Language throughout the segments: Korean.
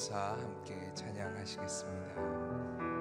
감사 함께 찬양하시겠습니다.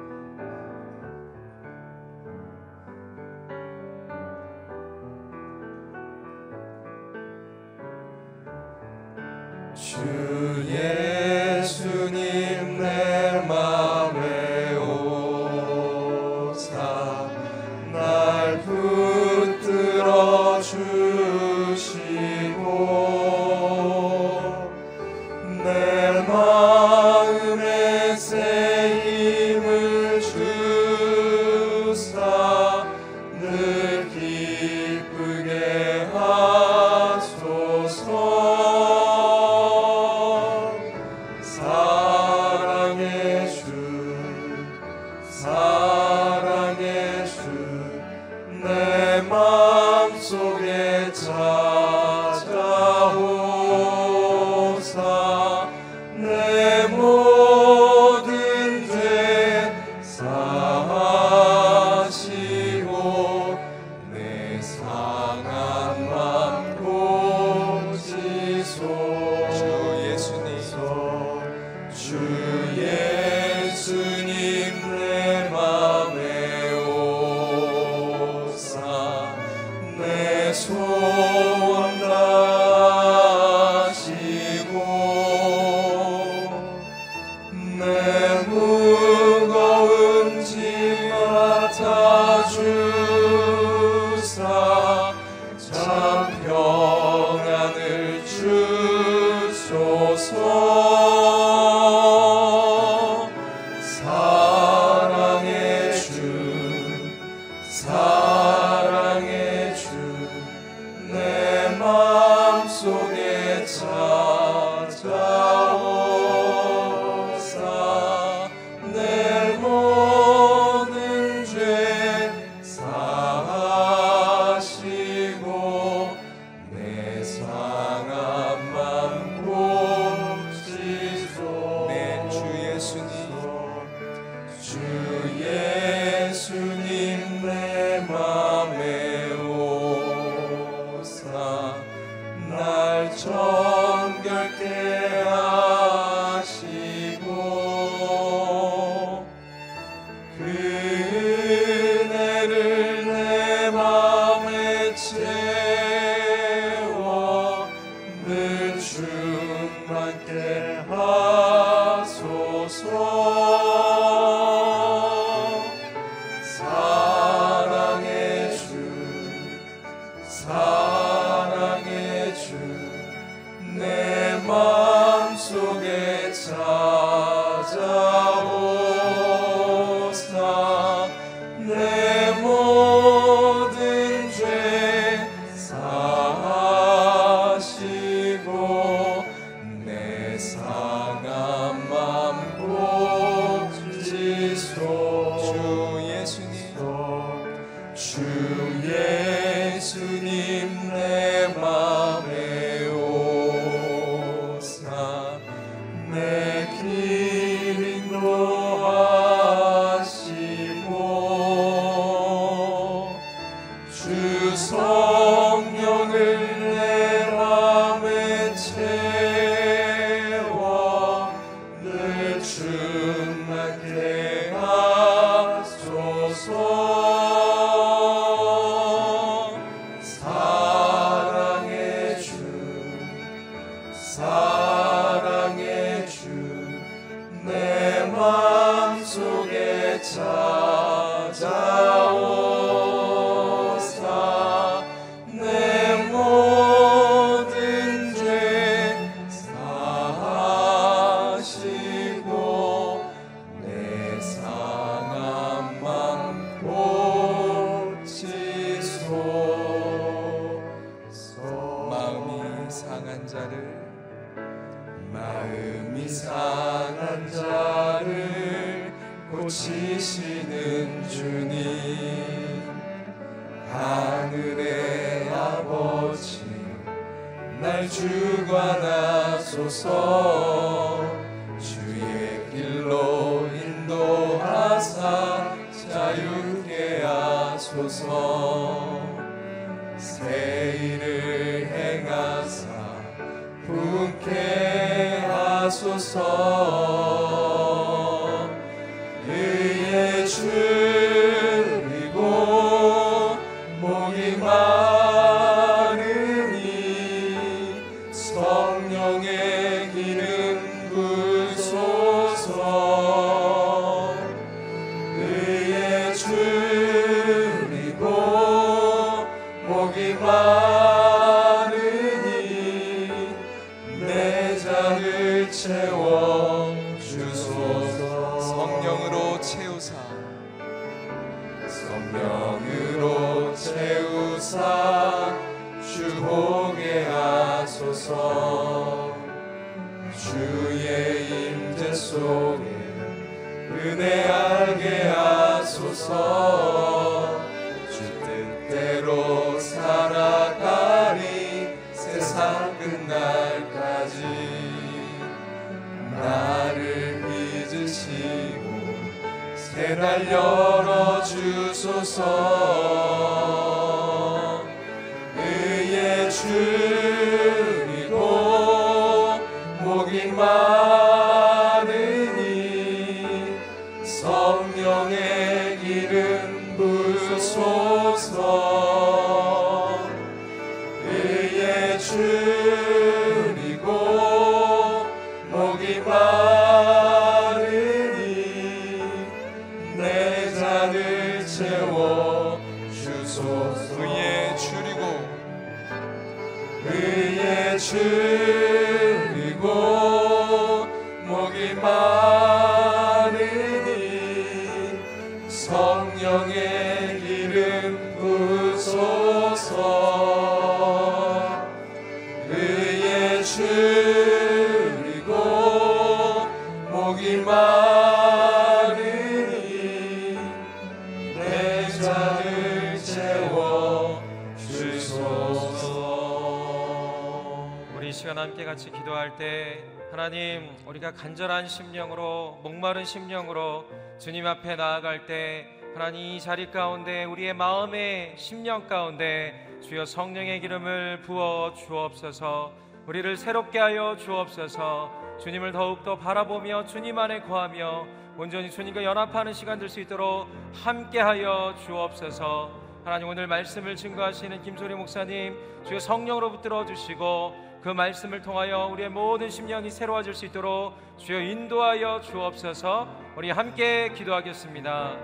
의 하나님 우리가 간절한 심령으로 목마른 심령으로 주님 앞에 나아갈 때 하나님 이 자리 가운데 우리의 마음의 심령 가운데 주여 성령의 기름을 부어 주옵소서. 우리를 새롭게 하여 주옵소서. 주님을 더욱더 바라보며 주님 안에 거하며 온전히 주님과 연합하는 시간 될 수 있도록 함께하여 주옵소서. 하나님 오늘 말씀을 증거하시는 김소리 목사님 주여 성령으로 붙들어 주시고 그 말씀을 통하여 우리의 모든 심령이 새로워질 수 있도록 주여 인도하여 주옵소서. 우리 함께 기도하겠습니다.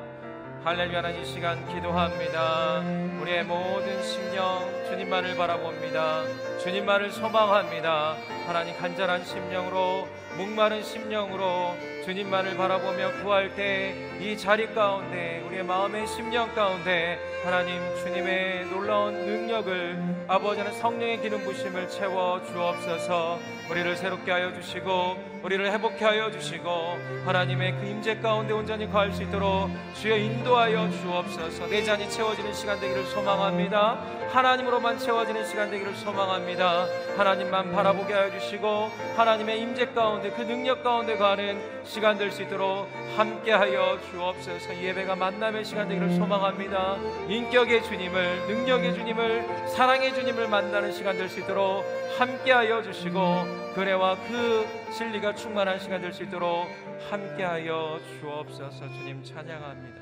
할렐루야 하나님 이 시간 기도합니다. 우리의 모든 심령 주님만을 바라봅니다. 주님만을 소망합니다. 하나님 간절한 심령으로 목마른 심령으로 주님만을 바라보며 구할 때 이 자리 가운데 우리의 마음의 심령 가운데 하나님 주님의 놀라운 능력을 아버지는 성령의 기름 부심을 채워 주옵소서. 우리를 새롭게 하여 주시고 우리를 회복케 하여 주시고 하나님의 그 임재 가운데 온전히 거할 수 있도록 주여 인도하여 주옵소서. 내 잔이 채워지는 시간 되기를 소망합니다. 하나님으로만 채워지는 시간 되기를 소망합니다. 하나님만 바라보게 하여 주시고 하나님의 임재 가운데 그 능력 가운데 가는 시간 될 수 있도록 함께하여 주옵소서. 예배가 만남의 시간 되기를 소망합니다. 인격의 주님을 능력의 주님을 사랑의 주님을 만나는 시간 될 수 있도록 함께하여 주시고 그래와 그 진리가 충만한 시간 될 수 있도록 함께하여 주옵소서. 주님 찬양합니다.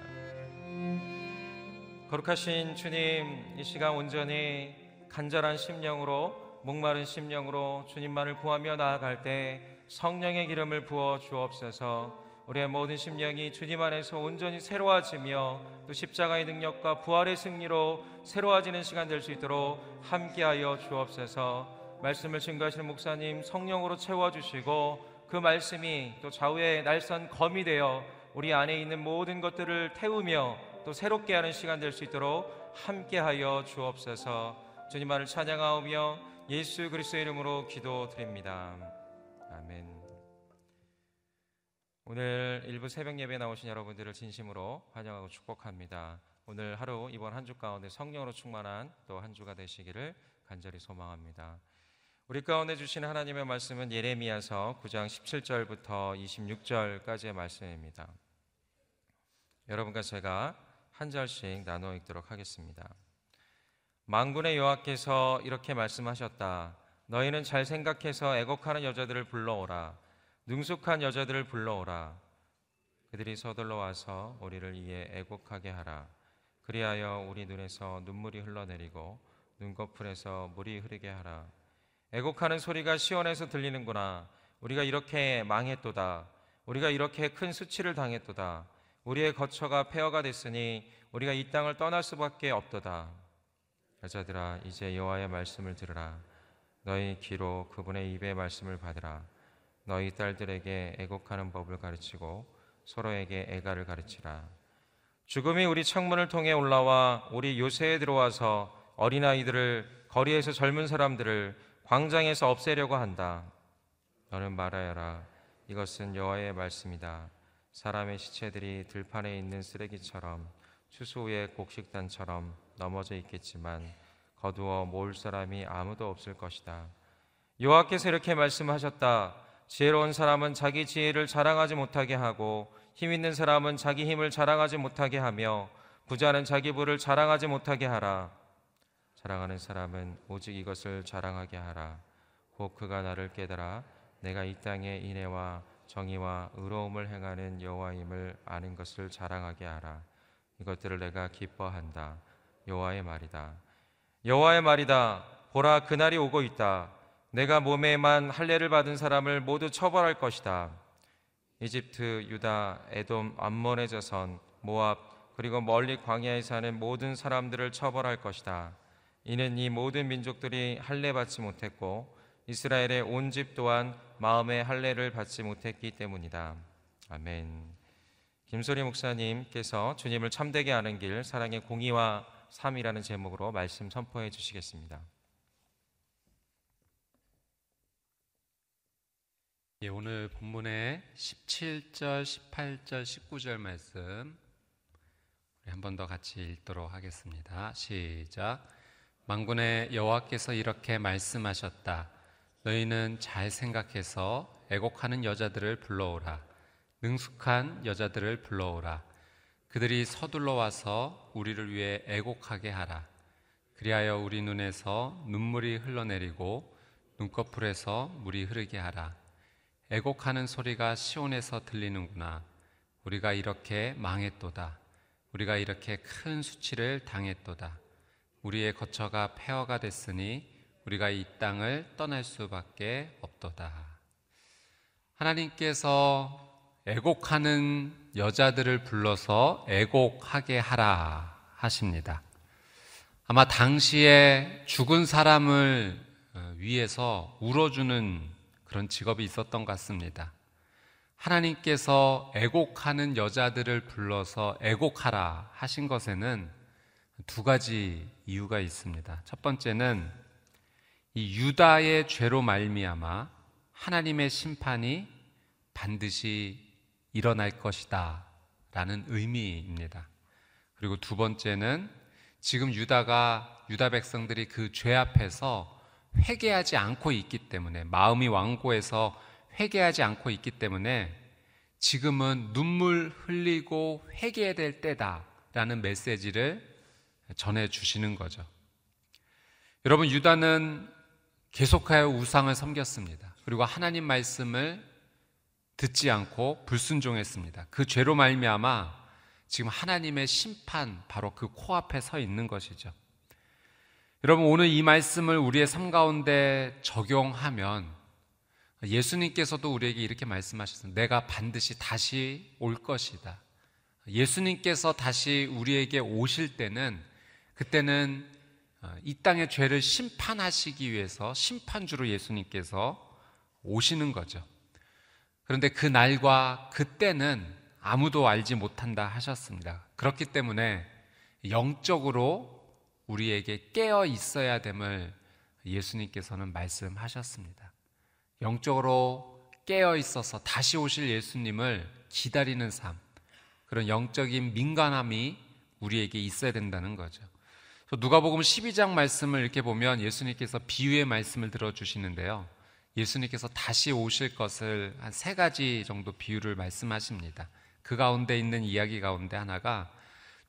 거룩하신 주님 이 시간 온전히 간절한 심령으로 목마른 심령으로 주님만을 구하며 나아갈 때 성령의 기름을 부어 주옵소서. 우리의 모든 심령이 주님 안에서 온전히 새로워지며 또 십자가의 능력과 부활의 승리로 새로워지는 시간 될 수 있도록 함께하여 주옵소서. 말씀을 증거하시는 목사님 성령으로 채워 주시고 그 말씀이 또 좌우의 날선 검이 되어 우리 안에 있는 모든 것들을 태우며 또 새롭게 하는 시간 될 수 있도록 함께하여 주옵소서. 주님만을 찬양하오며 예수 그리스도 이름으로 기도드립니다 오늘 일부 새벽 예배 나오신 여러분들을 진심으로 환영하고 축복합니다 오늘 하루 이번 한 주 가운데 성령으로 충만한 또 한 주가 되시기를 간절히 소망합니다 우리 가운데 주신 하나님의 말씀은 예레미야서 9장 17절부터 26절까지의 말씀입니다 여러분과 제가 한 절씩 나누어 읽도록 하겠습니다. 망군의 여호와께서 이렇게 말씀하셨다. 너희는 잘 생각해서 애곡하는 여자들을 불러오라. 능숙한 여자들을 불러오라. 그들이 서둘러 와서 우리를 이에 애곡하게 하라. 그리하여 우리 눈에서 눈물이 흘러내리고 눈꺼풀에서 물이 흐르게 하라. 애곡하는 소리가 시원해서 들리는구나. 우리가 이렇게 망했도다. 우리가 이렇게 큰 수치를 당했도다. 우리의 거처가 폐허가 됐으니 우리가 이 땅을 떠날 수밖에 없도다. 여자들아 이제 여호와의 말씀을 들으라. 너희 귀로 그분의 입의 말씀을 받으라. 너희 딸들에게 애곡하는 법을 가르치고 서로에게 애가를 가르치라. 죽음이 우리 창문을 통해 올라와 우리 요새에 들어와서 어린아이들을 거리에서 젊은 사람들을 광장에서 없애려고 한다. 너는 말하여라. 이것은 여호와의 말씀이다. 사람의 시체들이 들판에 있는 쓰레기처럼 추수 후의 곡식단처럼 넘어져 있겠지만 거두어 모을 사람이 아무도 없을 것이다. 여호와께서 이렇게 말씀하셨다. 지혜로운 사람은 자기 지혜를 자랑하지 못하게 하고 힘 있는 사람은 자기 힘을 자랑하지 못하게 하며 부자는 자기 부를 자랑하지 못하게 하라. 자랑하는 사람은 오직 이것을 자랑하게 하라. 혹 그가 나를 깨달아 내가 이 땅의 인애와 정의와 의로움을 행하는 여호와임을 아는 것을 자랑하게 하라. 이것들을 내가 기뻐한다. 여호와의 말이다. 여호와의 말이다. 보라 그날이 오고 있다. 내가 몸에만 할례를 받은 사람을 모두 처벌할 것이다. 이집트, 유다, 에돔, 암몬의 자선, 모압 그리고 멀리 광야에 사는 모든 사람들을 처벌할 것이다. 이는 이 모든 민족들이 할례 받지 못했고 이스라엘의 온 집 또한 마음의 할례를 받지 못했기 때문이다. 아멘. 김소리 목사님께서 주님을 참되게 하는 길 사랑의 공의와 삶이라는 제목으로 말씀 선포해 주시겠습니다. 예, 오늘 본문의 17절, 18절, 19절 말씀 한 번 더 같이 읽도록 하겠습니다. 시작. 만군의 여호와께서 이렇게 말씀하셨다. 너희는 잘 생각해서 애곡하는 여자들을 불러오라. 능숙한 여자들을 불러오라. 그들이 서둘러 와서 우리를 위해 애곡하게 하라. 그리하여 우리 눈에서 눈물이 흘러내리고 눈꺼풀에서 물이 흐르게 하라. 애곡하는 소리가 시온에서 들리는구나. 우리가 이렇게 망했도다. 우리가 이렇게 큰 수치를 당했도다. 우리의 거처가 폐허가 됐으니 우리가 이 땅을 떠날 수밖에 없도다. 하나님께서 애곡하는 여자들을 불러서 애곡하게 하라 하십니다. 아마 당시에 죽은 사람을 어, 위해서 울어주는 그런 직업이 있었던 것 같습니다. 하나님께서 애곡하는 여자들을 불러서 애곡하라 하신 것에는 두 가지 이유가 있습니다. 첫 번째는 이 유다의 죄로 말미암아 하나님의 심판이 반드시 일어날 것이다 라는 의미입니다. 그리고 두 번째는 지금 유다가 유다 백성들이 그 죄 앞에서 회개하지 않고 있기 때문에 마음이 완고해서 회개하지 않고 있기 때문에 지금은 눈물 흘리고 회개해야 될 때다라는 메시지를 전해 주시는 거죠. 여러분 유다는 계속하여 우상을 섬겼습니다. 그리고 하나님 말씀을 듣지 않고 불순종했습니다. 그 죄로 말미암아 지금 하나님의 심판 바로 그 코앞에 서 있는 것이죠. 여러분 오늘 이 말씀을 우리의 삶 가운데 적용하면 예수님께서도 우리에게 이렇게 말씀하셨습니다. 내가 반드시 다시 올 것이다. 예수님께서 다시 우리에게 오실 때는 그때는 어, 이 땅의 죄를 심판하시기 위해서 심판주로 예수님께서 오시는 거죠. 그런데 그 날과 그때는 아무도 알지 못한다 하셨습니다. 그렇기 때문에 영적으로 우리에게 깨어 있어야 됨을 예수님께서는 말씀하셨습니다. 영적으로 깨어 있어서 다시 오실 예수님을 기다리는 삶, 그런 영적인 민감함이 우리에게 있어야 된다는 거죠. 누가복음 12장 말씀을 이렇게 보면 예수님께서 비유의 말씀을 들어 주시는데요. 예수님께서 다시 오실 것을 한 세 가지 정도 비유를 말씀하십니다. 그 가운데 있는 이야기 가운데 하나가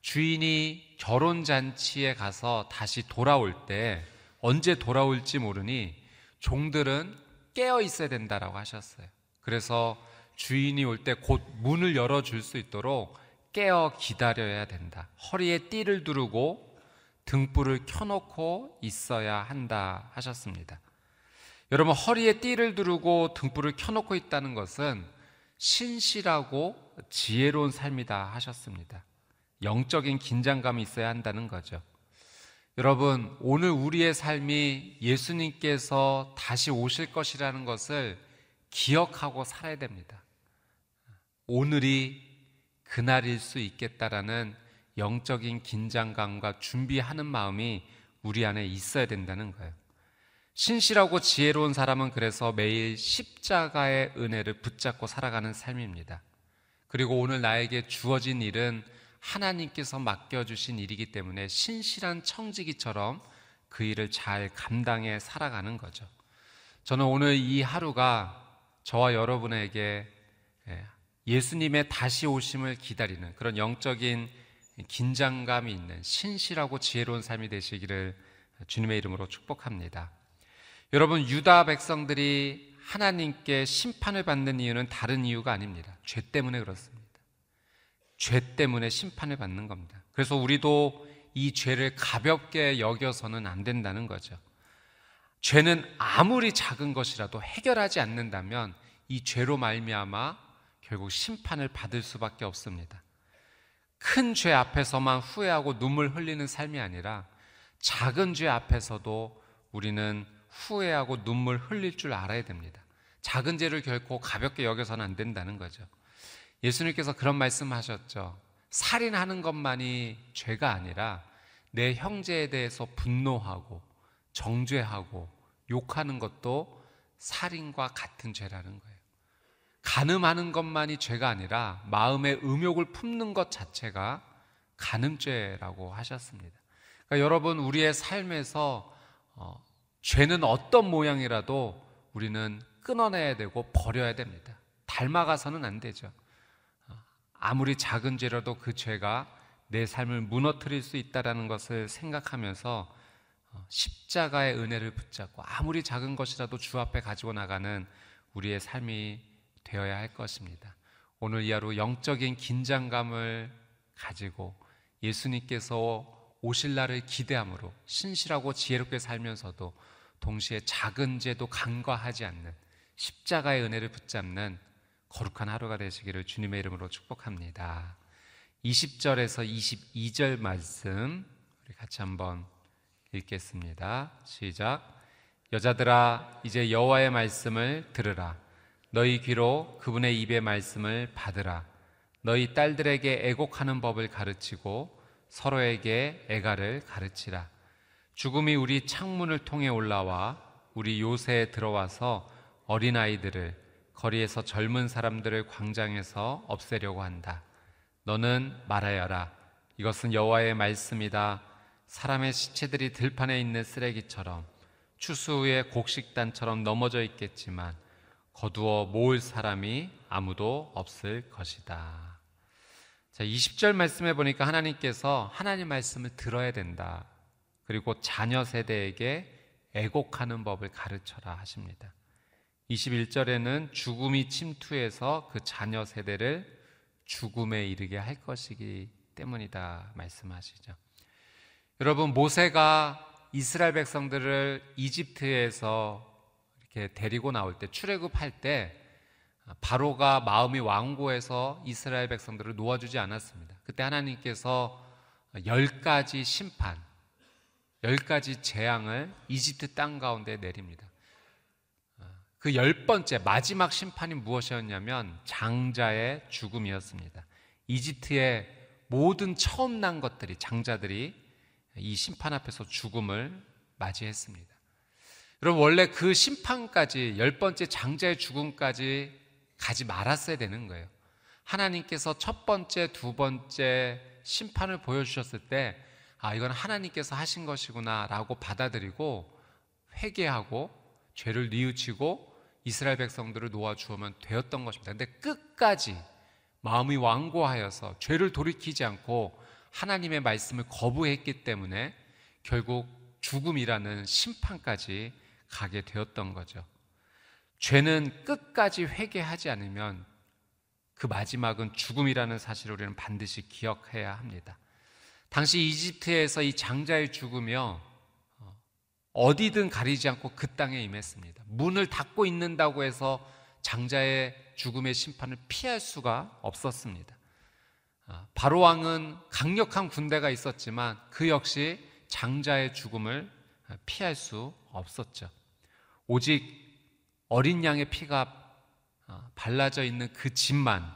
주인이 결혼 잔치에 가서 다시 돌아올 때 언제 돌아올지 모르니 종들은 깨어 있어야 된다라고 하셨어요. 그래서 주인이 올 때 곧 문을 열어줄 수 있도록 깨어 기다려야 된다. 허리에 띠를 두르고 등불을 켜놓고 있어야 한다 하셨습니다. 여러분, 허리에 띠를 두르고 등불을 켜놓고 있다는 것은 신실하고 지혜로운 삶이다 하셨습니다. 영적인 긴장감이 있어야 한다는 거죠. 여러분, 오늘 우리의 삶이 예수님께서 다시 오실 것이라는 것을 기억하고 살아야 됩니다. 오늘이 그날일 수 있겠다라는 영적인 긴장감과 준비하는 마음이 우리 안에 있어야 된다는 거예요. 신실하고 지혜로운 사람은 그래서 매일 십자가의 은혜를 붙잡고 살아가는 삶입니다. 그리고 오늘 나에게 주어진 일은 하나님께서 맡겨주신 일이기 때문에 신실한 청지기처럼 그 일을 잘 감당해 살아가는 거죠. 저는 오늘 이 하루가 저와 여러분에게 예, 예수님의 다시 오심을 기다리는 그런 영적인 긴장감이 있는 신실하고 지혜로운 삶이 되시기를 주님의 이름으로 축복합니다. 여러분, 유다 백성들이 하나님께 심판을 받는 이유는 다른 이유가 아닙니다. 죄 때문에 그렇습니다. 죄 때문에 심판을 받는 겁니다. 그래서 우리도 이 죄를 가볍게 여겨서는 안 된다는 거죠. 죄는 아무리 작은 것이라도 해결하지 않는다면 이 죄로 말미암아 결국 심판을 받을 수밖에 없습니다. 큰 죄 앞에서만 후회하고 눈물 흘리는 삶이 아니라 작은 죄 앞에서도 우리는 후회하고 눈물 흘릴 줄 알아야 됩니다. 작은 죄를 결코 가볍게 여겨서는 안 된다는 거죠. 예수님께서 그런 말씀하셨죠. 살인하는 것만이 죄가 아니라 내 형제에 대해서 분노하고 정죄하고 욕하는 것도 살인과 같은 죄라는 거예요. 간음하는 것만이 죄가 아니라 마음의 음욕을 품는 것 자체가 간음죄라고 하셨습니다. 그러니까 여러분 우리의 삶에서 어, 죄는 어떤 모양이라도 우리는 끊어내야 되고 버려야 됩니다. 닮아가서는 안 되죠. 어, 아무리 작은 죄라도 그 죄가 내 삶을 무너뜨릴 수 있다라는 것을 생각하면서 어, 십자가의 은혜를 붙잡고 아무리 작은 것이라도 주 앞에 가지고 나가는 우리의 삶이 되어야 할 것입니다. 오늘 이 하루 영적인 긴장감을 가지고 예수님께서 오실 날을 기대함으로 신실하고 지혜롭게 살면서도 동시에 작은 죄도 간과하지 않는 십자가의 은혜를 붙잡는 거룩한 하루가 되시기를 주님의 이름으로 축복합니다. 20절에서 22절 말씀 우리 같이 한번 읽겠습니다. 시작. 여자들아 이제 여호와의 말씀을 들으라. 너희 귀로 그분의 입의 말씀을 받으라. 너희 딸들에게 애곡하는 법을 가르치고 서로에게 애가를 가르치라. 죽음이 우리 창문을 통해 올라와 우리 요새에 들어와서 어린아이들을 거리에서 젊은 사람들을 광장에서 없애려고 한다. 너는 말하여라. 이것은 여호와의 말씀이다. 사람의 시체들이 들판에 있는 쓰레기처럼 추수 후에 곡식단처럼 넘어져 있겠지만 거두어 모을 사람이 아무도 없을 것이다. 자, 20절 말씀해 보니까 하나님께서 하나님 말씀을 들어야 된다. 그리고 자녀 세대에게 애곡하는 법을 가르쳐라 하십니다. 21절에는 죽음이 침투해서 그 자녀 세대를 죽음에 이르게 할 것이기 때문이다 말씀하시죠. 여러분 모세가 이스라엘 백성들을 이집트에서 이렇게 데리고 나올 때 출애굽할 때 바로가 마음이 완고해서 이스라엘 백성들을 놓아주지 않았습니다. 그때 하나님께서 열 가지 심판, 열 가지 재앙을 이집트 땅 가운데 내립니다. 그 열 번째 마지막 심판이 무엇이었냐면 장자의 죽음이었습니다. 이집트의 모든 처음 난 것들이 장자들이 이 심판 앞에서 죽음을 맞이했습니다. 여러분 원래 그 심판까지 열 번째 장자의 죽음까지 가지 말았어야 되는 거예요. 하나님께서 첫 번째, 두 번째 심판을 보여주셨을 때, 아, 이건 하나님께서 하신 것이구나라고 받아들이고 회개하고 죄를 뉘우치고 이스라엘 백성들을 놓아주면 되었던 것입니다. 근데 끝까지 마음이 완고하여서 죄를 돌이키지 않고 하나님의 말씀을 거부했기 때문에 결국 죽음이라는 심판까지 가게 되었던 거죠. 죄는 끝까지 회개하지 않으면 그 마지막은 죽음이라는 사실을 우리는 반드시 기억해야 합니다. 당시 이집트에서 이 장자의 어, 어디든 가리지 않고 그 땅에 임했습니다. 문을 닫고 있는다고 해서 장자의 죽음의 심판을 피할 수가 없었습니다. 아, 바로 왕은 강력한 군대가 있었지만 그 역시 장자의 죽음을 피할 수 없었죠. 오직 어린 양의 피가 아, 발라져 있는 그 집만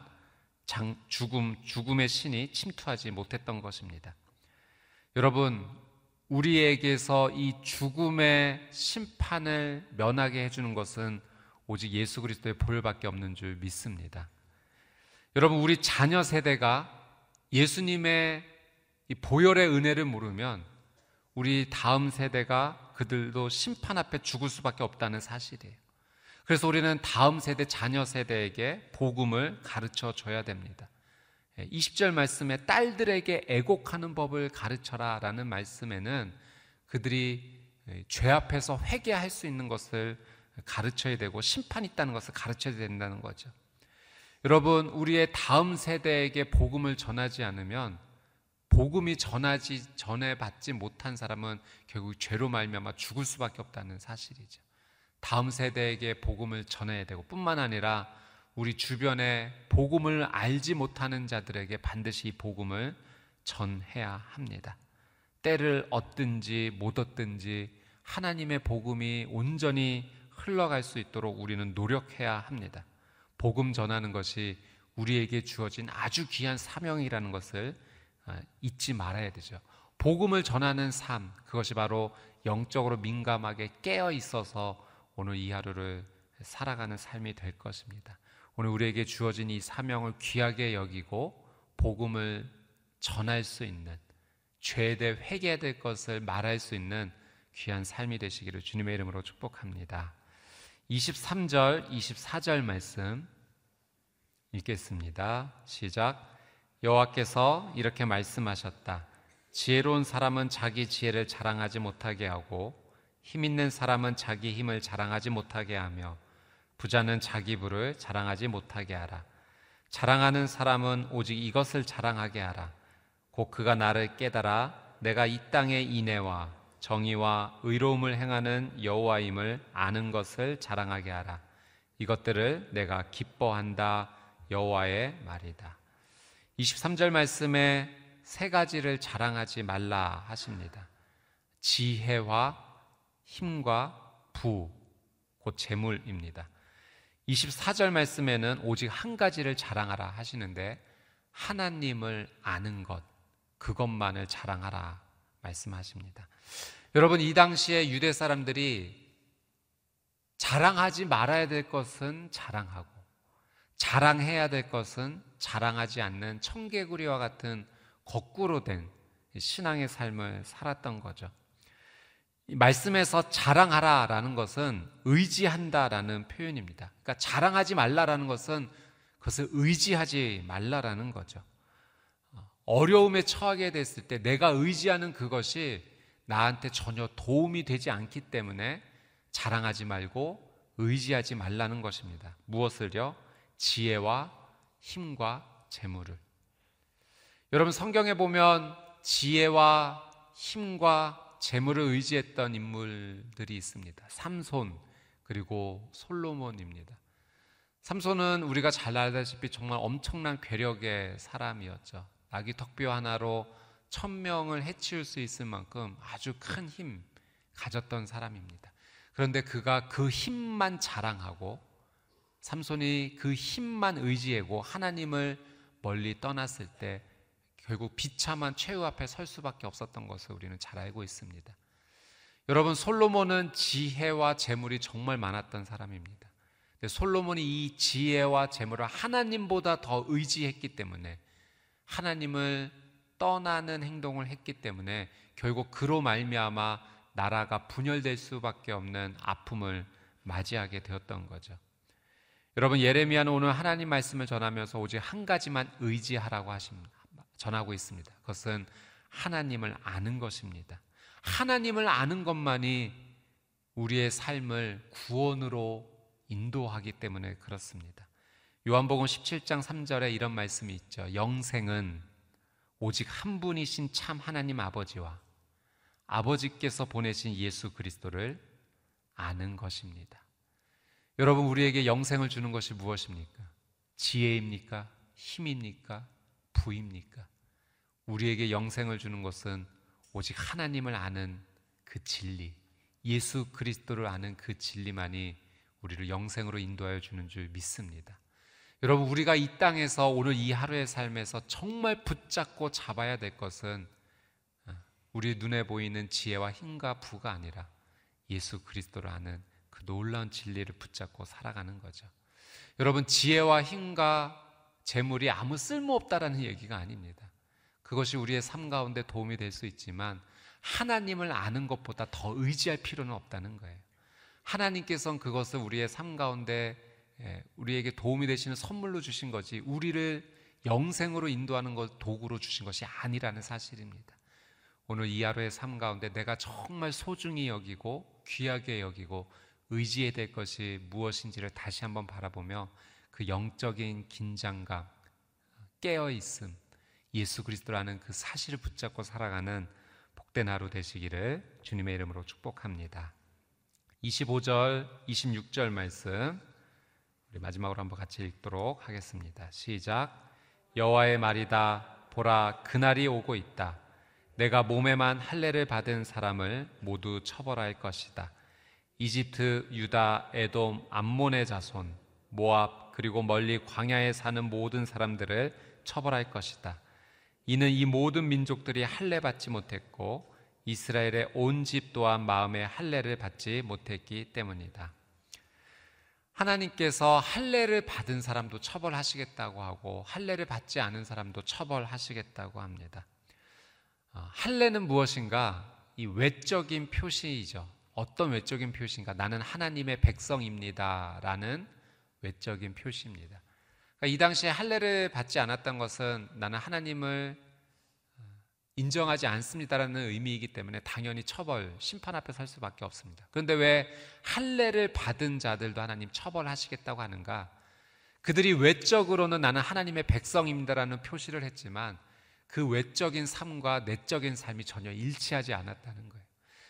장, 죽음, 죽음의 신이 침투하지 못했던 것입니다. 여러분, 우리에게서 이 죽음의 심판을 면하게 해주는 것은 오직 예수 그리스도의 보혈밖에 없는 줄 믿습니다. 여러분, 우리 자녀 세대가 예수님의 이 보혈의 은혜를 모르면 우리 다음 세대가 그들도 심판 앞에 죽을 수밖에 없다는 사실이에요. 그래서 우리는 다음 세대, 자녀 세대에게 복음을 가르쳐 줘야 됩니다. 20절 예, 말씀에 딸들에게 애곡하는 법을 가르쳐라 라는 말씀에는 그들이 예, 죄 앞에서 회개할 수 있는 것을 가르쳐야 되고 심판이 있다는 것을 가르쳐야 된다는 거죠. 여러분, 우리의 다음 세대에게 복음을 전하지 않으면 복음이 전하지 전해 받지 못한 사람은 결국 죄로 말미암아 죽을 수밖에 없다는 사실이죠. 다음 세대에게 복음을 전해야 되고 뿐만 아니라 우리 주변에 복음을 알지 못하는 자들에게 반드시 복음을 전해야 합니다. 때를 얻든지 못 얻든지 하나님의 복음이 온전히 흘러갈 수 있도록 우리는 노력해야 합니다. 복음 전하는 것이 우리에게 주어진 아주 귀한 사명이라는 것을 아, 잊지 말아야 되죠. 복음을 전하는 삶, 그것이 바로 영적으로 민감하게 깨어 있어서 오늘 이 하루를 살아가는 삶이 될 것입니다. 오늘 우리에게 주어진 이 사명을 귀하게 여기고 복음을 전할 수 있는 죄에 대해 회개해야 될 것을 말할 수 있는 귀한 삶이 되시기를 주님의 이름으로 축복합니다. 23절, 24절 말씀 읽겠습니다. 시작. 여호와께서 이렇게 말씀하셨다. 지혜로운 사람은 자기 지혜를 자랑하지 못하게 하고 힘 있는 사람은 자기 힘을 자랑하지 못하게 하며 부자는 자기 부를 자랑하지 못하게 하라. 자랑하는 사람은 오직 이것을 자랑하게 하라. 곧 그가 나를 깨달아 내가 이 땅의 인애와 정의와 의로움을 행하는 여호와임을 아는 것을 자랑하게 하라. 이것들을 내가 기뻐한다 여호와의 말이다. 23절 말씀에 세 가지를 자랑하지 말라 하십니다. 지혜와 힘과 부, 곧 재물입니다. 24절 말씀에는 오직 한 가지를 자랑하라 하시는데 하나님을 아는 것, 그것만을 자랑하라 말씀하십니다. 여러분, 이 당시에 유대 사람들이 자랑하지 말아야 될 것은 자랑하고, 자랑해야 될 것은 자랑하지 않는 청개구리와 같은 거꾸로 된 신앙의 삶을 살았던 거죠. 말씀에서 자랑하라라는 것은 의지한다라는 표현입니다. 그러니까 자랑하지 말라라는 것은 그것을 의지하지 말라라는 거죠. 어려움에 처하게 됐을 때 내가 의지하는 그것이 나한테 전혀 도움이 되지 않기 때문에 자랑하지 말고 의지하지 말라는 것입니다. 무엇을요? 지혜와 힘과 재물을. 여러분 성경에 보면 지혜와 힘과 재물을 의지했던 인물들이 있습니다. 삼손 그리고 솔로몬입니다. 삼손은 우리가 잘 알다시피 정말 엄청난 괴력의 사람이었죠. 나귀 턱뼈 하나로 천 명을 해치울 수 있을 만큼 아주 큰 힘 가졌던 사람입니다. 그런데 그가 그 힘만 자랑하고 삼손이 그 힘만 의지하고 하나님을 멀리 떠났을 때 결국 비참한 최후 앞에 설 수밖에 없었던 것을 우리는 잘 알고 있습니다. 여러분 솔로몬은 지혜와 재물이 정말 많았던 사람입니다. 솔로몬이 이 지혜와 재물을 하나님보다 더 의지했기 때문에 하나님을 떠나는 행동을 했기 때문에 결국 그로 말미암아 나라가 분열될 수밖에 없는 아픔을 맞이하게 되었던 거죠. 여러분 예레미야는 오늘 하나님 말씀을 전하면서 오직 한 가지만 의지하라고 하십니다. 전하고 있습니다. 그것은 하나님을 아는 것입니다. 하나님을 아는 것만이 우리의 삶을 구원으로 인도하기 때문에 그렇습니다. 요한복음 17장 3절에 이런 말씀이 있죠. 영생은 오직 한 분이신 참 하나님 아버지와 아버지께서 보내신 예수 그리스도를 아는 것입니다. 여러분, 우리에게 영생을 주는 것이 무엇입니까? 지혜입니까? 힘입니까? 부입니까? 우리에게 영생을 주는 것은 오직 하나님을 아는 그 진리, 예수 그리스도를 아는 그 진리만이 우리를 영생으로 인도하여 주는 줄 믿습니다. 여러분, 우리가 이 땅에서 오늘 이 하루의 삶에서 정말 붙잡고 잡아야 될 것은 어, 우리 눈에 보이는 지혜와 힘과 부가 아니라 예수 그리스도를 아는 그 놀라운 진리를 붙잡고 살아가는 거죠. 여러분, 지혜와 힘과 재물이 아무 쓸모 없다라는 얘기가 아닙니다. 그것이 우리의 삶 가운데 도움이 될 수 있지만 하나님을 아는 것보다 더 의지할 필요는 없다는 거예요. 하나님께서는 그것을 우리의 삶 가운데 예, 우리에게 도움이 되시는 선물로 주신 거지 우리를 영생으로 인도하는 것 도구로 주신 것이 아니라는 사실입니다. 오늘 이 하루의 삶 가운데 내가 정말 소중히 여기고 귀하게 여기고 의지해야 될 것이 무엇인지를 다시 한번 바라보며 그 영적인 긴장감, 깨어 있음, 예수 그리스도라는 그 사실을 붙잡고 살아가는 복된 하루 되시기를 주님의 이름으로 축복합니다. 25절, 26절 말씀 우리 마지막으로 한번 같이 읽도록 하겠습니다. 시작. 여호와의 말이다. 보라 그날이 오고 있다. 내가 몸에만 할례를 받은 사람을 모두 처벌할 것이다. 이집트, 유다, 에돔, 암몬의 자손, 모압 그리고 멀리 광야에 사는 모든 사람들을 처벌할 것이다. 이는 이 모든 민족들이 할례 받지 못했고 이스라엘의 온 집 또한 마음의 할례를 받지 못했기 때문이다. 하나님께서 할례를 받은 사람도 처벌하시겠다고 하고 할례를 받지 않은 사람도 처벌하시겠다고 합니다. 어, 할례는 무엇인가? 이 외적인 표시이죠. 어떤 외적인 표시인가? 나는 하나님의 백성입니다라는 외적인 표시입니다. 그러니까 이 당시에 할례를 받지 않았던 것은 나는 하나님을 인정하지 않습니다라는 의미이기 때문에 당연히 처벌, 심판 앞에 설 수밖에 없습니다. 그런데 왜 할례를 받은 자들도 하나님 처벌하시겠다고 하는가? 그들이 외적으로는 나는 하나님의 백성입니다라는 표시를 했지만 그 외적인 삶과 내적인 삶이 전혀 일치하지 않았다는 거예요.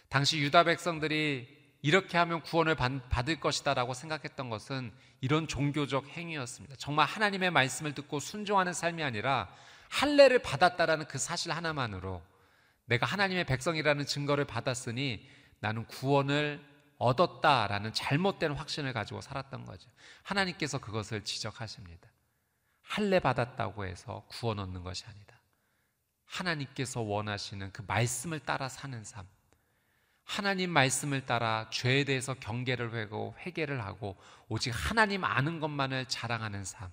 당시 유다 백성들이 이렇게 하면 구원을 받을 것이다라고 생각했던 것은 이런 종교적 행위였습니다. 정말 하나님의 말씀을 듣고 순종하는 삶이 아니라 할례를 받았다라는 그 사실 하나만으로 내가 하나님의 백성이라는 증거를 받았으니 나는 구원을 얻었다라는 잘못된 확신을 가지고 살았던 거죠. 하나님께서 그것을 지적하십니다. 할례 받았다고 해서 구원 얻는 것이 아니다. 하나님께서 원하시는 그 말씀을 따라 사는 삶. 하나님 말씀을 따라 죄에 대해서 경계를 하고 회개를 하고 오직 하나님 아는 것만을 자랑하는 삶.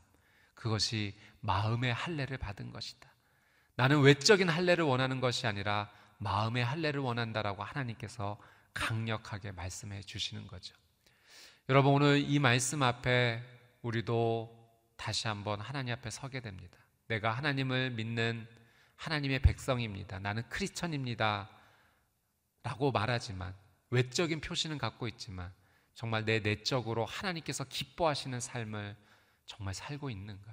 그것이 마음의 할례를 받은 것이다. 나는 외적인 할례를 원하는 것이 아니라 마음의 할례를 원한다라고 하나님께서 강력하게 말씀해 주시는 거죠. 여러분 오늘 이 말씀 앞에 우리도 다시 한번 하나님 앞에 서게 됩니다. 내가 하나님을 믿는 하나님의 백성입니다. 나는 크리스천입니다. 라고 말하지만 외적인 표시는 갖고 있지만 정말 내 내적으로 하나님께서 기뻐하시는 삶을 정말 살고 있는가?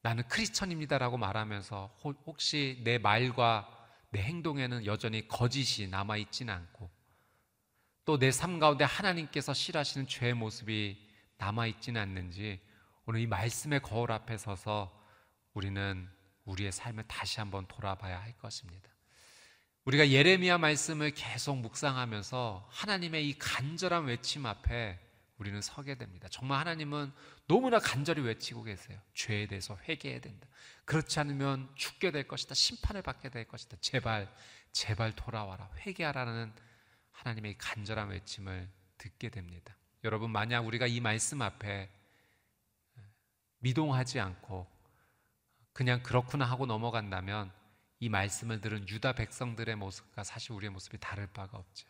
나는 크리스천입니다라고 말하면서 혹시 내 말과 내 행동에는 여전히 거짓이 남아 있지는 않고 또 내 삶 가운데 하나님께서 싫어하시는 죄의 모습이 남아 있지는 않는지 오늘 이 말씀의 거울 앞에 서서 우리는 우리의 삶을 다시 한번 돌아봐야 할 것입니다. 우리가 예레미야 말씀을 계속 묵상하면서 하나님의 이 간절한 외침 앞에 우리는 서게 됩니다. 정말 하나님은 너무나 간절히 외치고 계세요. 죄에 대해서 회개해야 된다. 그렇지 않으면 죽게 될 것이다. 심판을 받게 될 것이다. 제발, 제발 돌아와라. 회개하라는 하나님의 간절한 외침을 듣게 됩니다. 여러분, 만약 우리가 이 말씀 앞에 미동하지 않고 그냥 그렇구나 하고 넘어간다면 이 말씀을 들은 유다 백성들의 모습과 사실 우리의 모습이 다를 바가 없죠.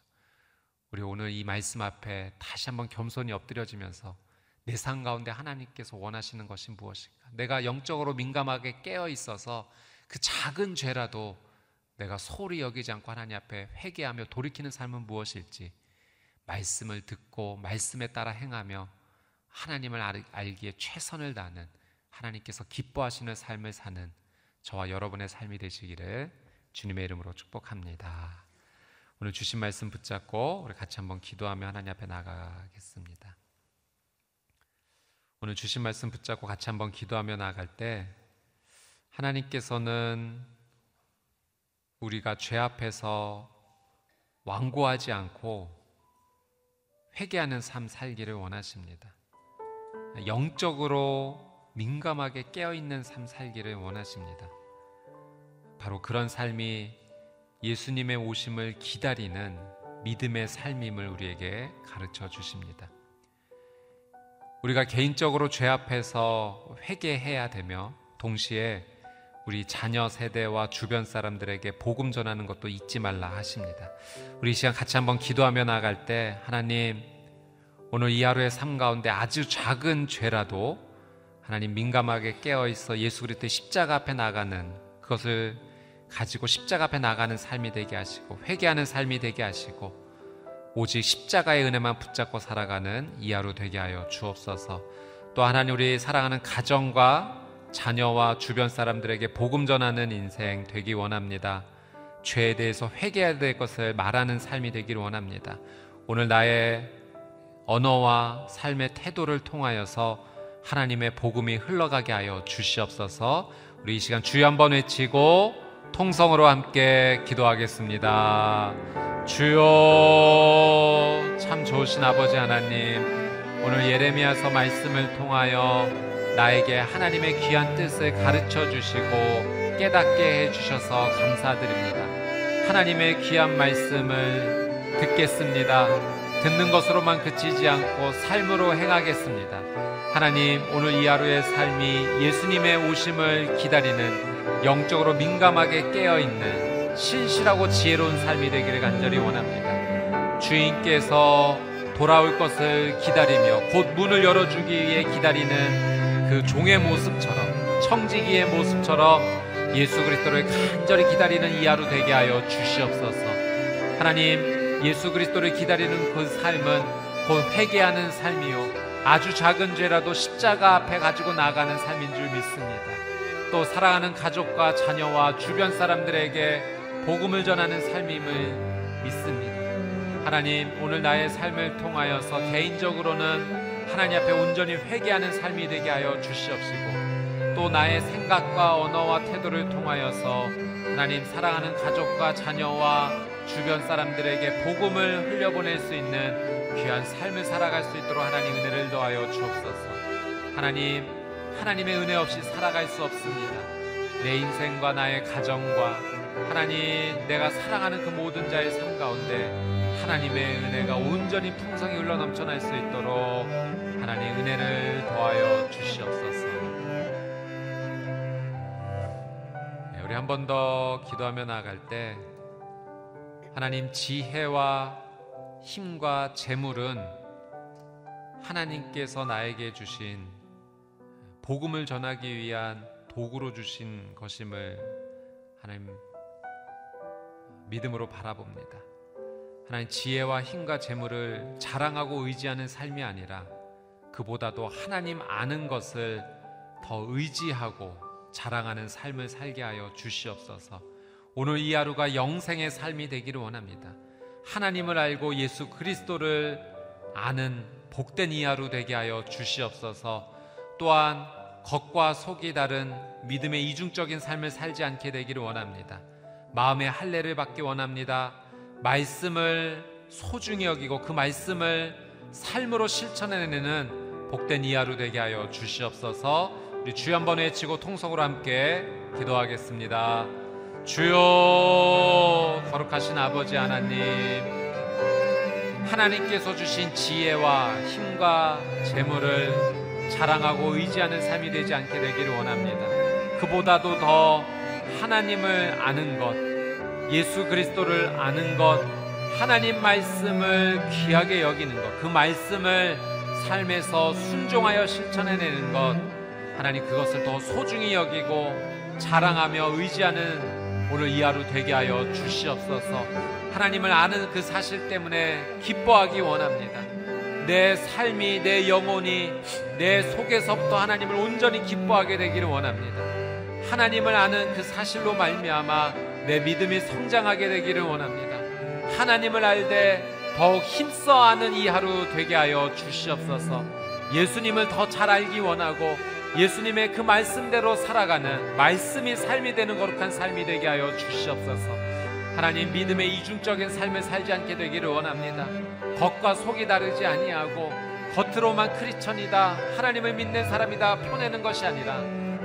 우리 오늘 이 말씀 앞에 다시 한번 겸손히 엎드려지면서 내 삶 가운데 하나님께서 원하시는 것이 무엇인가? 내가 영적으로 민감하게 깨어 있어서 그 작은 죄라도 내가 소홀히 여기지 않고 하나님 앞에 회개하며 돌이키는 삶은 무엇일지 말씀을 듣고 말씀에 따라 행하며 하나님을 알기에 최선을 다하는 하나님께서 기뻐하시는 삶을 사는 저와 여러분의 삶이 되시기를 주님의 이름으로 축복합니다. 오늘 주신 말씀 붙잡고 우리 같이 한번 기도하며 하나님 앞에 나가겠습니다. 오늘 주신 말씀 붙잡고 같이 한번 기도하며 나갈 때 하나님께서는 우리가 죄 앞에서 완고하지 않고 회개하는 삶 살기를 원하십니다. 영적으로 민감하게 깨어있는 삶 살기를 원하십니다. 바로 그런 삶이 예수님의 오심을 기다리는 믿음의 삶임을 우리에게 가르쳐 주십니다. 우리가 개인적으로 죄 앞에서 회개해야 되며 동시에 우리 자녀 세대와 주변 사람들에게 복음 전하는 것도 잊지 말라 하십니다. 우리 이 시간 같이 한번 기도하며 나갈 때 하나님 오늘 이 하루의 삶 가운데 아주 작은 죄라도 하나님 민감하게 깨어 있어 예수 그리스도의 십자가 앞에 나가는 그것을 가지고 십자가 앞에 나가는 삶이 되게 하시고 회개하는 삶이 되게 하시고 오직 십자가의 은혜만 붙잡고 살아가는 이 하루 되게 하여 주옵소서. 또 하나님 우리 사랑하는 가정과 자녀와 주변 사람들에게 복음 전하는 인생 되기 원합니다. 죄에 대해서 회개해야 될 것을 말하는 삶이 되기를 원합니다. 오늘 나의 언어와 삶의 태도를 통하여서 하나님의 복음이 흘러가게 하여 주시옵소서. 우리 이 시간 주여 한번 외치고 통성으로 함께 기도하겠습니다. 주여 참 좋으신 아버지 하나님 오늘 예레미야서 말씀을 통하여 나에게 하나님의 귀한 뜻을 가르쳐 주시고 깨닫게 해 주셔서 감사드립니다. 하나님의 귀한 말씀을 듣겠습니다. 듣는 것으로만 그치지 않고 삶으로 행하겠습니다. 하나님 오늘 이 하루의 삶이 예수님의 오심을 기다리는 영적으로 민감하게 깨어 있는 신실하고 지혜로운 삶이 되기를 간절히 원합니다. 주인께서 돌아올 것을 기다리며 곧 문을 열어주기 위해 기다리는 그 종의 모습처럼 청지기의 모습처럼 예수 그리스도를 간절히 기다리는 이 하루 되게 하여 주시옵소서. 하나님 예수 그리스도를 기다리는 그 삶은 곧 회개하는 삶이요 아주 작은 죄라도 십자가 앞에 가지고 나가는 삶인 줄 믿습니다. 또 사랑하는 가족과 자녀와 주변 사람들에게 복음을 전하는 삶임을 믿습니다. 하나님, 오늘 나의 삶을 통하여서 개인적으로는 하나님 앞에 온전히 회개하는 삶이 되게 하여 주시옵시고 또 나의 생각과 언어와 태도를 통하여서 하나님 사랑하는 가족과 자녀와 주변 사람들에게 복음을 흘려보낼 수 있는 귀한 삶을 살아갈 수 있도록 하나님 은혜를 더하여 주옵소서. 하나님, 하나님의 은혜 없이 살아갈 수 없습니다. 내 인생과 나의 가정과 하나님 내가 사랑하는 그 모든 자의 삶 가운데 하나님의 은혜가 온전히 풍성히 흘러 넘쳐날 수 있도록 하나님 은혜를 더하여 주시옵소서. 네, 우리 한 번 더 기도하며 나아갈 때 하나님 지혜와 힘과 재물은 하나님께서 나에게 주신 복음을 전하기 위한 도구로 주신 것임을 하나님 믿음으로 바라봅니다. 하나님 지혜와 힘과 재물을 자랑하고 의지하는 삶이 아니라 그보다도 하나님 아는 것을 더 의지하고 자랑하는 삶을 살게 하여 주시옵소서. 오늘 이 하루가 영생의 삶이 되기를 원합니다. 하나님을 알고 예수 그리스도를 아는 복된 이 하루 되게 하여 주시옵소서. 또한 겉과 속이 다른 믿음의 이중적인 삶을 살지 않게 되기를 원합니다. 마음의 할례를 받기 원합니다. 말씀을 소중히 여기고 그 말씀을 삶으로 실천해내는 복된 이 하루 되게 하여 주시옵소서. 우리 주여 한번 외치고 통성으로 함께 기도하겠습니다. 주여 거룩하신 아버지 하나님 하나님께서 주신 지혜와 힘과 재물을 자랑하고 의지하는 삶이 되지 않게 되기를 원합니다. 그보다도 더 하나님을 아는 것, 예수 그리스도를 아는 것, 하나님 말씀을 귀하게 여기는 것, 그 말씀을 삶에서 순종하여 실천해내는 것, 하나님 그것을 더 소중히 여기고 자랑하며 의지하는 오늘 이 하루 되게 하여 주시옵소서. 하나님을 아는 그 사실 때문에 기뻐하기 원합니다. 내 삶이 내 영혼이 내 속에서부터 하나님을 온전히 기뻐하게 되기를 원합니다. 하나님을 아는 그 사실로 말미암아 내 믿음이 성장하게 되기를 원합니다. 하나님을 알되 더욱 힘써 아는 이 하루 되게 하여 주시옵소서. 예수님을 더 잘 알기 원하고 예수님의 그 말씀대로 살아가는 말씀이 삶이 되는 거룩한 삶이 되게 하여 주시옵소서. 하나님 믿음의 이중적인 삶을 살지 않게 되기를 원합니다. 겉과 속이 다르지 아니하고 겉으로만 크리스천이다 하나님을 믿는 사람이다 표내는 것이 아니라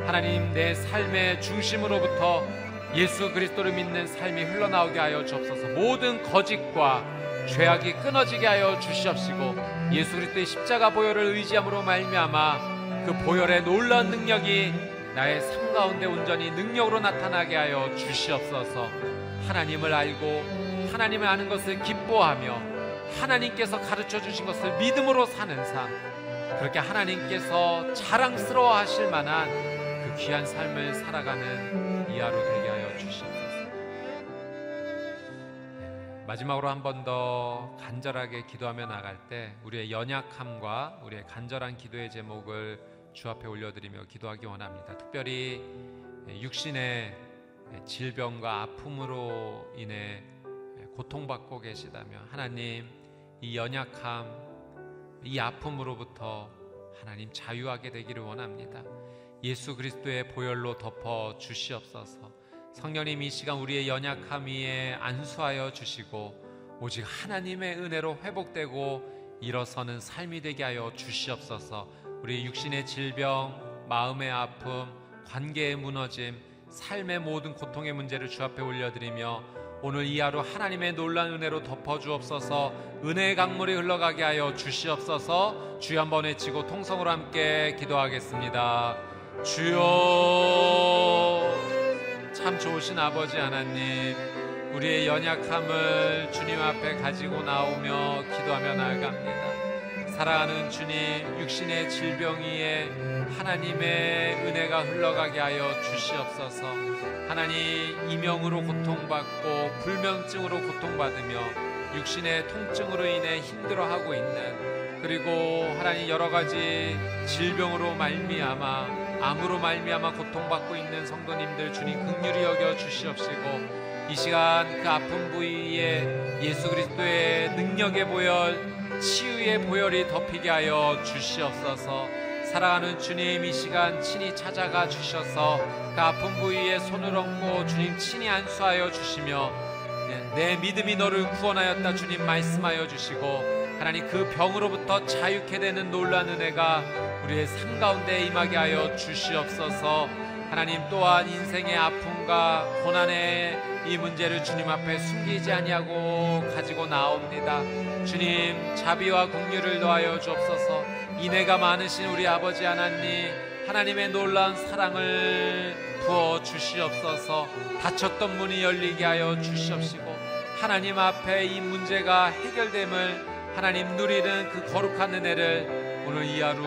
하나님 내 삶의 중심으로부터 예수 그리스도를 믿는 삶이 흘러나오게 하여 주옵소서. 모든 거짓과 죄악이 끊어지게 하여 주시옵시고 예수 그리스도의 십자가 보혈을 의지함으로 말미암아 그 보혈의 놀라운 능력이 나의 삶 가운데 온전히 능력으로 나타나게 하여 주시옵소서. 하나님을 알고 하나님을 아는 것을 기뻐하며 하나님께서 가르쳐 주신 것을 믿음으로 사는 삶. 그렇게 하나님께서 자랑스러워 하실 만한 그 귀한 삶을 살아가는 이 하루 되게 하여 주시옵소서. 마지막으로 한 번 더 간절하게 기도하며 나갈 때 우리의 연약함과 우리의 간절한 기도의 제목을 주 앞에 올려드리며 기도하기 원합니다. 특별히 육신의 질병과 아픔으로 인해 고통받고 계시다면 하나님 이 연약함, 이 아픔으로부터 하나님 자유하게 되기를 원합니다. 예수 그리스도의 보혈로 덮어 주시옵소서. 성령님 이 시간 우리의 연약함 위에 안수하여 주시고 오직 하나님의 은혜로 회복되고 일어서는 삶이 되게 하여 주시옵소서. 우리 육신의 질병, 마음의 아픔, 관계의 무너짐, 삶의 모든 고통의 문제를 주 앞에 올려드리며 오늘 이 하루 하나님의 놀란 은혜로 덮어 주옵소서. 은혜의 강물이 흘러가게 하여 주시옵소서. 주여 한번 외치고 통성으로 함께 기도하겠습니다. 주여 참 좋으신 아버지 하나님 우리의 연약함을 주님 앞에 가지고 나오며 기도하며 나아갑니다 사랑하는 주님 육신의 질병 위에 하나님의 은혜가 흘러가게 하여 주시옵소서. 하나님 이명으로 고통받고 불면증으로 고통받으며 육신의 통증으로 인해 힘들어하고 있는 그리고 하나님 여러 가지 질병으로 말미암아 암으로 말미암아 고통받고 있는 성도님들 주님 극률이 여겨 주시옵시고 이 시간 그 아픈 부위에 예수 그리스도의 능력의 보혈 치유의 보혈이 덮이게 하여 주시옵소서 사랑하는 주님 이 시간 친히 찾아가 주셔서 그 아픈 부위에 손을 얹고 주님 친히 안수하여 주시며 네, 내 믿음이 너를 구원하였다 주님 말씀하여 주시고 하나님 그 병으로부터 자유케 되는 놀란 은혜가 우리의 삶 가운데 임하게 하여 주시옵소서. 하나님 또한 인생의 아픔과 고난의 이 문제를 주님 앞에 숨기지 아니하고 가지고 나옵니다. 주님 자비와 공유를 더하여 주옵소서. 인애가 많으신 우리 아버지 하나님 하나님의 놀라운 사랑을 부어 주시옵소서. 닫혔던 문이 열리게 하여 주시옵시고 하나님 앞에 이 문제가 해결됨을 하나님 누리는 그 거룩한 은혜를 오늘 이 하루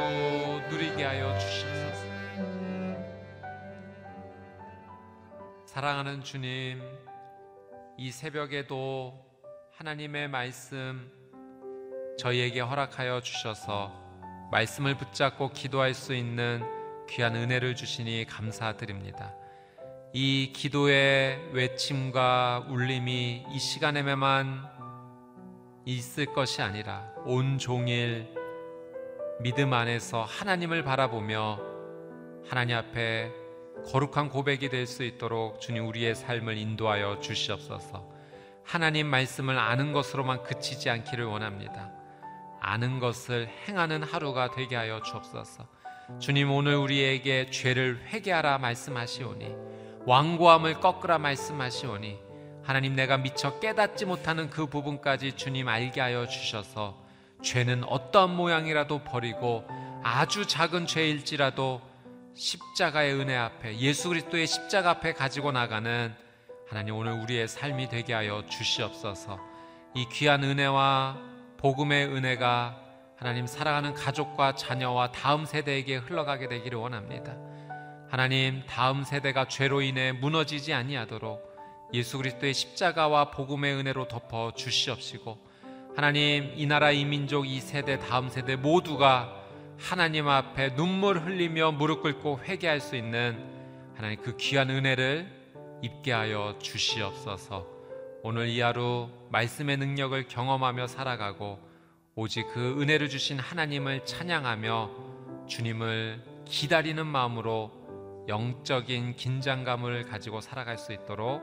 누리게 하여 주시옵소서. 사랑하는 주님, 이 새벽에도 하나님의 말씀 저희에게 허락하여 주셔서 말씀을 붙잡고 기도할 수 있는 귀한 은혜를 주시니 감사드립니다. 이 기도의 외침과 울림이 이 시간에만 있을 것이 아니라 온 종일 믿음 안에서 하나님을 바라보며 하나님 앞에 거룩한 고백이 될 수 있도록 주님 우리의 삶을 인도하여 주시옵소서. 하나님 말씀을 아는 것으로만 그치지 않기를 원합니다. 아는 것을 행하는 하루가 되게 하여 주옵소서. 주님 오늘 우리에게 죄를 회개하라 말씀하시오니 완고함을 꺾으라 말씀하시오니 하나님 내가 미처 깨닫지 못하는 그 부분까지 주님 알게 하여 주셔서 죄는 어떠한 모양이라도 버리고 아주 작은 죄일지라도 십자가의 은혜 앞에 예수 그리스도의 십자가 앞에 가지고 나가는 하나님 오늘 우리의 삶이 되게 하여 주시옵소서. 이 귀한 은혜와 복음의 은혜가 하나님 사랑하는 가족과 자녀와 다음 세대에게 흘러가게 되기를 원합니다. 하나님 다음 세대가 죄로 인해 무너지지 아니하도록 예수 그리스도의 십자가와 복음의 은혜로 덮어 주시옵시고 하나님 이 나라 이 민족 이 세대 다음 세대 모두가 하나님 앞에 눈물 흘리며 무릎 꿇고 회개할 수 있는 하나님 그 귀한 은혜를 입게 하여 주시옵소서. 오늘 이 하루 말씀의 능력을 경험하며 살아가고 오직 그 은혜를 주신 하나님을 찬양하며 주님을 기다리는 마음으로 영적인 긴장감을 가지고 살아갈 수 있도록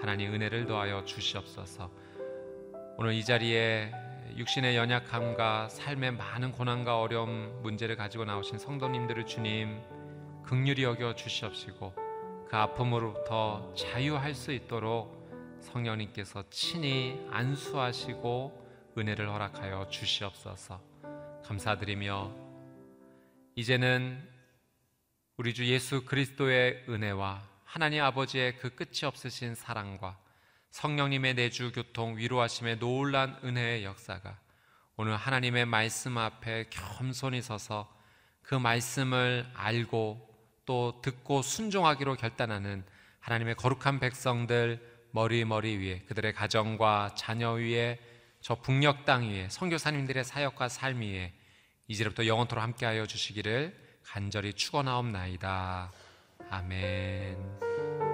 하나님 은혜를 더하여 주시옵소서. 오늘 이 자리에 육신의 연약함과 삶의 많은 고난과 어려움 문제를 가지고 나오신 성도님들을 주님 극률이 여겨 주시옵시고 그 아픔으로부터 자유할 수 있도록 성령님께서 친히 안수하시고 은혜를 허락하여 주시옵소서. 감사드리며 이제는 우리 주 예수 그리스도의 은혜와 하나님 아버지의 그 끝이 없으신 사랑과 성령님의 내주 교통 위로하심의 놀란 은혜의 역사가 오늘 하나님의 말씀 앞에 겸손히 서서 그 말씀을 알고 또 듣고 순종하기로 결단하는 하나님의 거룩한 백성들 머리 머리 위에 그들의 가정과 자녀 위에 저 북녘 땅 위에 선교사님들의 사역과 삶 위에 이제부터 영원토록 함께하여 주시기를 간절히 축원하옵나이다. 아멘.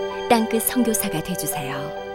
땅끝 선교사가 되주세요.